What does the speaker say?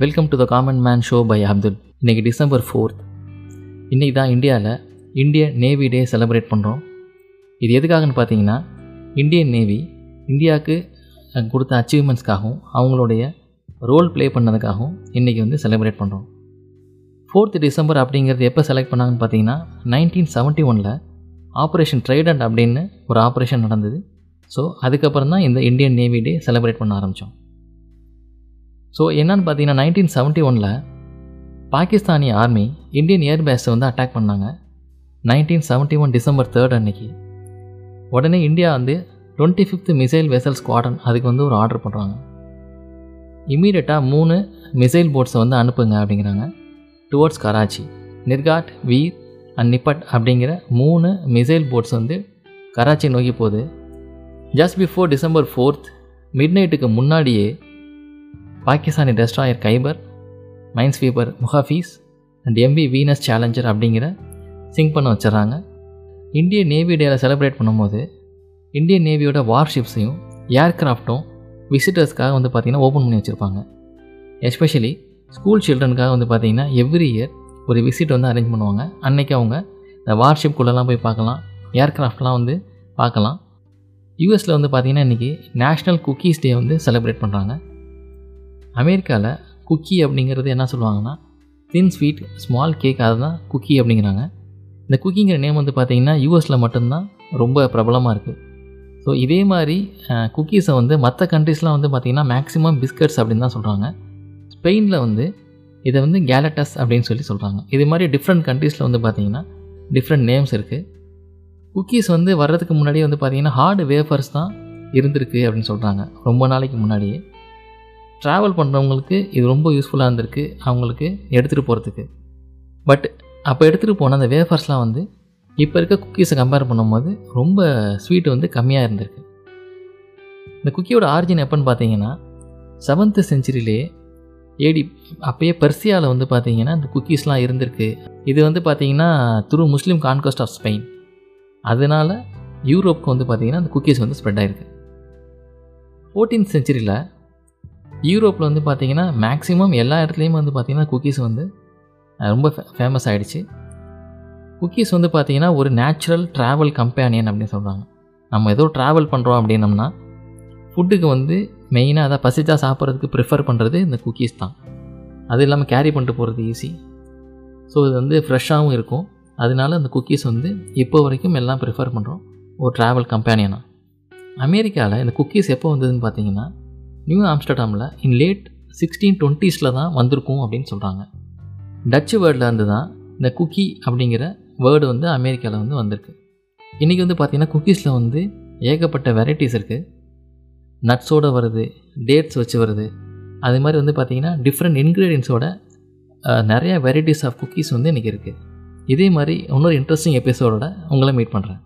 Welcome to the common man show by Abdul இன்றைக்கி December fourth இன்றைக்கி தான் இந்தியாவில் இந்திய நேவி டே செலிப்ரேட் பண்ணுறோம் இது எதுக்காகன்னு பார்த்தீங்கன்னா இந்தியன் நேவி இந்தியாவுக்கு கொடுத்த அச்சீவ்மெண்ட்ஸ்க்காகவும் அவங்களுடைய ரோல் ப்ளே பண்ணதுக்காகவும் இன்றைக்கி வந்து செலிப்ரேட் பண்ணுறோம் ஃபோர்த் டிசம்பர் அப்படிங்கிறது எப்போ செலக்ட் பண்ணாங்கன்னு பார்த்தீங்கன்னா நைன்டீன் செவன்ட்டி ஒனில் ஆப்ரேஷன் ட்ரைடன்ட் அப்படின்னு ஒரு ஆப்ரேஷன் நடந்தது. ஸோ அதுக்கப்புறம் தான் இந்த இந்தியன் நேவி டே செலிப்ரேட் பண்ண ஆரம்பித்தோம் ஸோ என்னன்னு பார்த்தீங்கன்னா நைன்டீன் செவன்ட்டி ஒனில் பாகிஸ்தானி ஆர்மி இந்தியன் ஏர்பேஸை வந்து அட்டாக் பண்ணாங்க. Nineteen seventy one December third அன்னைக்கு. உடனே இந்தியா வந்து twenty fifth missile vessel squadron அதுக்கு வந்து ஒரு ஆர்டர் பண்ணுறாங்க இம்மீடியட்டாக மூணு மிசைல் போட்ஸை வந்து அனுப்புங்க அப்படிங்கிறாங்க. டுவர்ட்ஸ் கராச்சி நிர்காட் வீர் அண்ட் நிப்பட் அப்படிங்கிற மூணு மிசைல் போட்ஸ் வந்து கராச்சி நோக்கி போகுது. Just before December fourth mid நைட்டுக்கு முன்னாடியே Pakistani destroyer Khaibar minesweeper Muhafiz and MV Venus Challenger அப்படிங்கிற சிங்க் பண்ண வச்சிடுறாங்க. இந்தியன் நேவி டேயில் செலிப்ரேட் பண்ணும்போது இந்தியன் நேவியோட வார்ஷிப்ஸையும் ஏர்கிராஃப்ட்டும் விசிட்டர்ஸ்க்காக வந்து பார்த்திங்கன்னா ஓப்பன் பண்ணி வச்சுருப்பாங்க. எஸ்பெஷலி ஸ்கூல் சில்ட்ரனுக்காக வந்து பார்த்திங்கன்னா எவ்ரி இயர் ஒரு விசிட் வந்து அரேஞ்ச் பண்ணுவாங்க. அன்னைக்கு அவங்க இந்த வார்ஷிப்குள்ளெல்லாம் போய் பார்க்கலாம் ஏர்கிராஃப்ட்லாம் வந்து பார்க்கலாம். யூஎஸில் வந்து பார்த்திங்கன்னா இன்றைக்கி நேஷ்னல் குக்கீஸ் டே வந்து செலிப்ரேட் பண்ணுறாங்க அமெரிக்காவில் குக்கி அப்படிங்கிறது என்ன சொல்லுவாங்கன்னா தின் ஸ்வீட் ஸ்மால் கேக் அதுதான் குக்கி அப்படிங்கிறாங்க. இந்த குக்கிங்கிற நேம் வந்து பார்த்திங்கன்னா யூஎஸில் மட்டும்தான் ரொம்ப பிரபலமாக இருக்குது ஸோ இதே மாதிரி குக்கீஸை வந்து மற்ற கண்ட்ரீஸ்லாம் வந்து பார்த்திங்கன்னா மேக்ஸிமம் பிஸ்கட்ஸ் அப்படின்னு தான் சொல்கிறாங்க ஸ்பெயினில் வந்து இதை வந்து கேலட்டஸ் அப்படின்னு சொல்லி சொல்கிறாங்க இது மாதிரி டிஃப்ரெண்ட் கண்ட்ரீஸில் வந்து பார்த்திங்கன்னா டிஃப்ரெண்ட் நேம்ஸ் இருக்குது குக்கீஸ் வந்து வர்றதுக்கு முன்னாடியே வந்து பார்த்திங்கன்னா ஹார்டு வேஃபர்ஸ் தான் இருந்திருக்கு அப்படின்னு சொல்கிறாங்க ரொம்ப நாளைக்கு முன்னாடியே. ட்ராவல் பண்ணுறவங்களுக்கு இது ரொம்ப யூஸ்ஃபுல்லாக இருந்திருக்கு அவங்களுக்கு எடுத்துகிட்டு போகிறதுக்கு பட் அப்போ எடுத்துகிட்டு போன அந்த வேஃபர்ஸ்லாம் வந்து இப்போ இருக்க குக்கீஸை கம்பேர் பண்ணும்போது ரொம்ப ஸ்வீட் வந்து கம்மியாக இருந்திருக்கு. இந்த குக்கியோட ஆரிஜின் எப்போன்னு பார்த்தீங்கன்னா செவன்த்து செஞ்சுரியிலே ஏடி அப்பயே பெர்சியாவில் வந்து பார்த்தீங்கன்னா இந்த குக்கீஸ்லாம் இருந்திருக்கு. இது வந்து பார்த்தீங்கன்னா through Muslim conquest of Spain அதனால் யூரோப்புக்கு வந்து பார்த்தீங்கன்னா அந்த குக்கீஸ் வந்து ஸ்ப்ரெட் ஆயிருக்கு. ஃபோர்டீன்த் செஞ்சுரியில் யூரோப்பில் வந்து பார்த்திங்கன்னா மேக்ஸிமம் எல்லா இடத்துலையும் வந்து பார்த்திங்கன்னா குக்கீஸ் வந்து ரொம்ப ஃபேமஸ் ஆகிடுச்சு குக்கீஸ் வந்து பார்த்திங்கன்னா ஒரு நேச்சுரல் ட்ராவல் கம்பேனியன் அப்படின்னு சொல்கிறாங்க நம்ம ஏதோ ட்ராவல் பண்ணுறோம் அப்படின்னம்னா ஃபுட்டுக்கு வந்து மெயினாக அதை பசிச்சா சாப்பிட்றதுக்கு ப்ரிஃபர் பண்ணுறது இந்த குக்கீஸ் தான். அது இல்லாமல் கேரி பண்ணிட்டு போகிறது ஈஸி ஸோ இது வந்து ஃப்ரெஷ்ஷாகவும் இருக்கும். அதனால அந்த குக்கீஸ் வந்து இப்போ வரைக்கும் எல்லாம் ப்ரிஃபர் பண்ணுறோம் ஒரு ட்ராவல் கம்பேனியனாக அமெரிக்காவில் இந்த குக்கீஸ் எப்போ வந்ததுன்னு பார்த்தீங்கன்னா நியூ ஆம்ஸ்டர்டாமில் இன் லேட் சிக்ஸ்டீன் டுவெண்ட்டீஸில் தான் வந்திருக்கும் அப்படின்னு சொல்கிறாங்க டச்சு வேர்டில் இருந்து தான் இந்த குக்கி அப்படிங்கிற வேர்டு வந்து அமெரிக்காவில் வந்து வந்திருக்கு. இன்றைக்கி வந்து பார்த்திங்கன்னா குக்கீஸில் வந்து ஏகப்பட்ட வெரைட்டிஸ் இருக்குது நட்ஸோடு வருது டேட்ஸ் வச்சு வருது. அது மாதிரி வந்து பார்த்திங்கன்னா டிஃப்ரெண்ட் இன்க்ரீடியன்ஸோட நிறையா வெரைட்டிஸ் ஆஃப் குக்கீஸ் வந்து இன்றைக்கி இருக்குது இதே மாதிரி இன்னொரு இன்ட்ரெஸ்டிங் எபிசோடோட உங்களை மீட் பண்ணுறேன்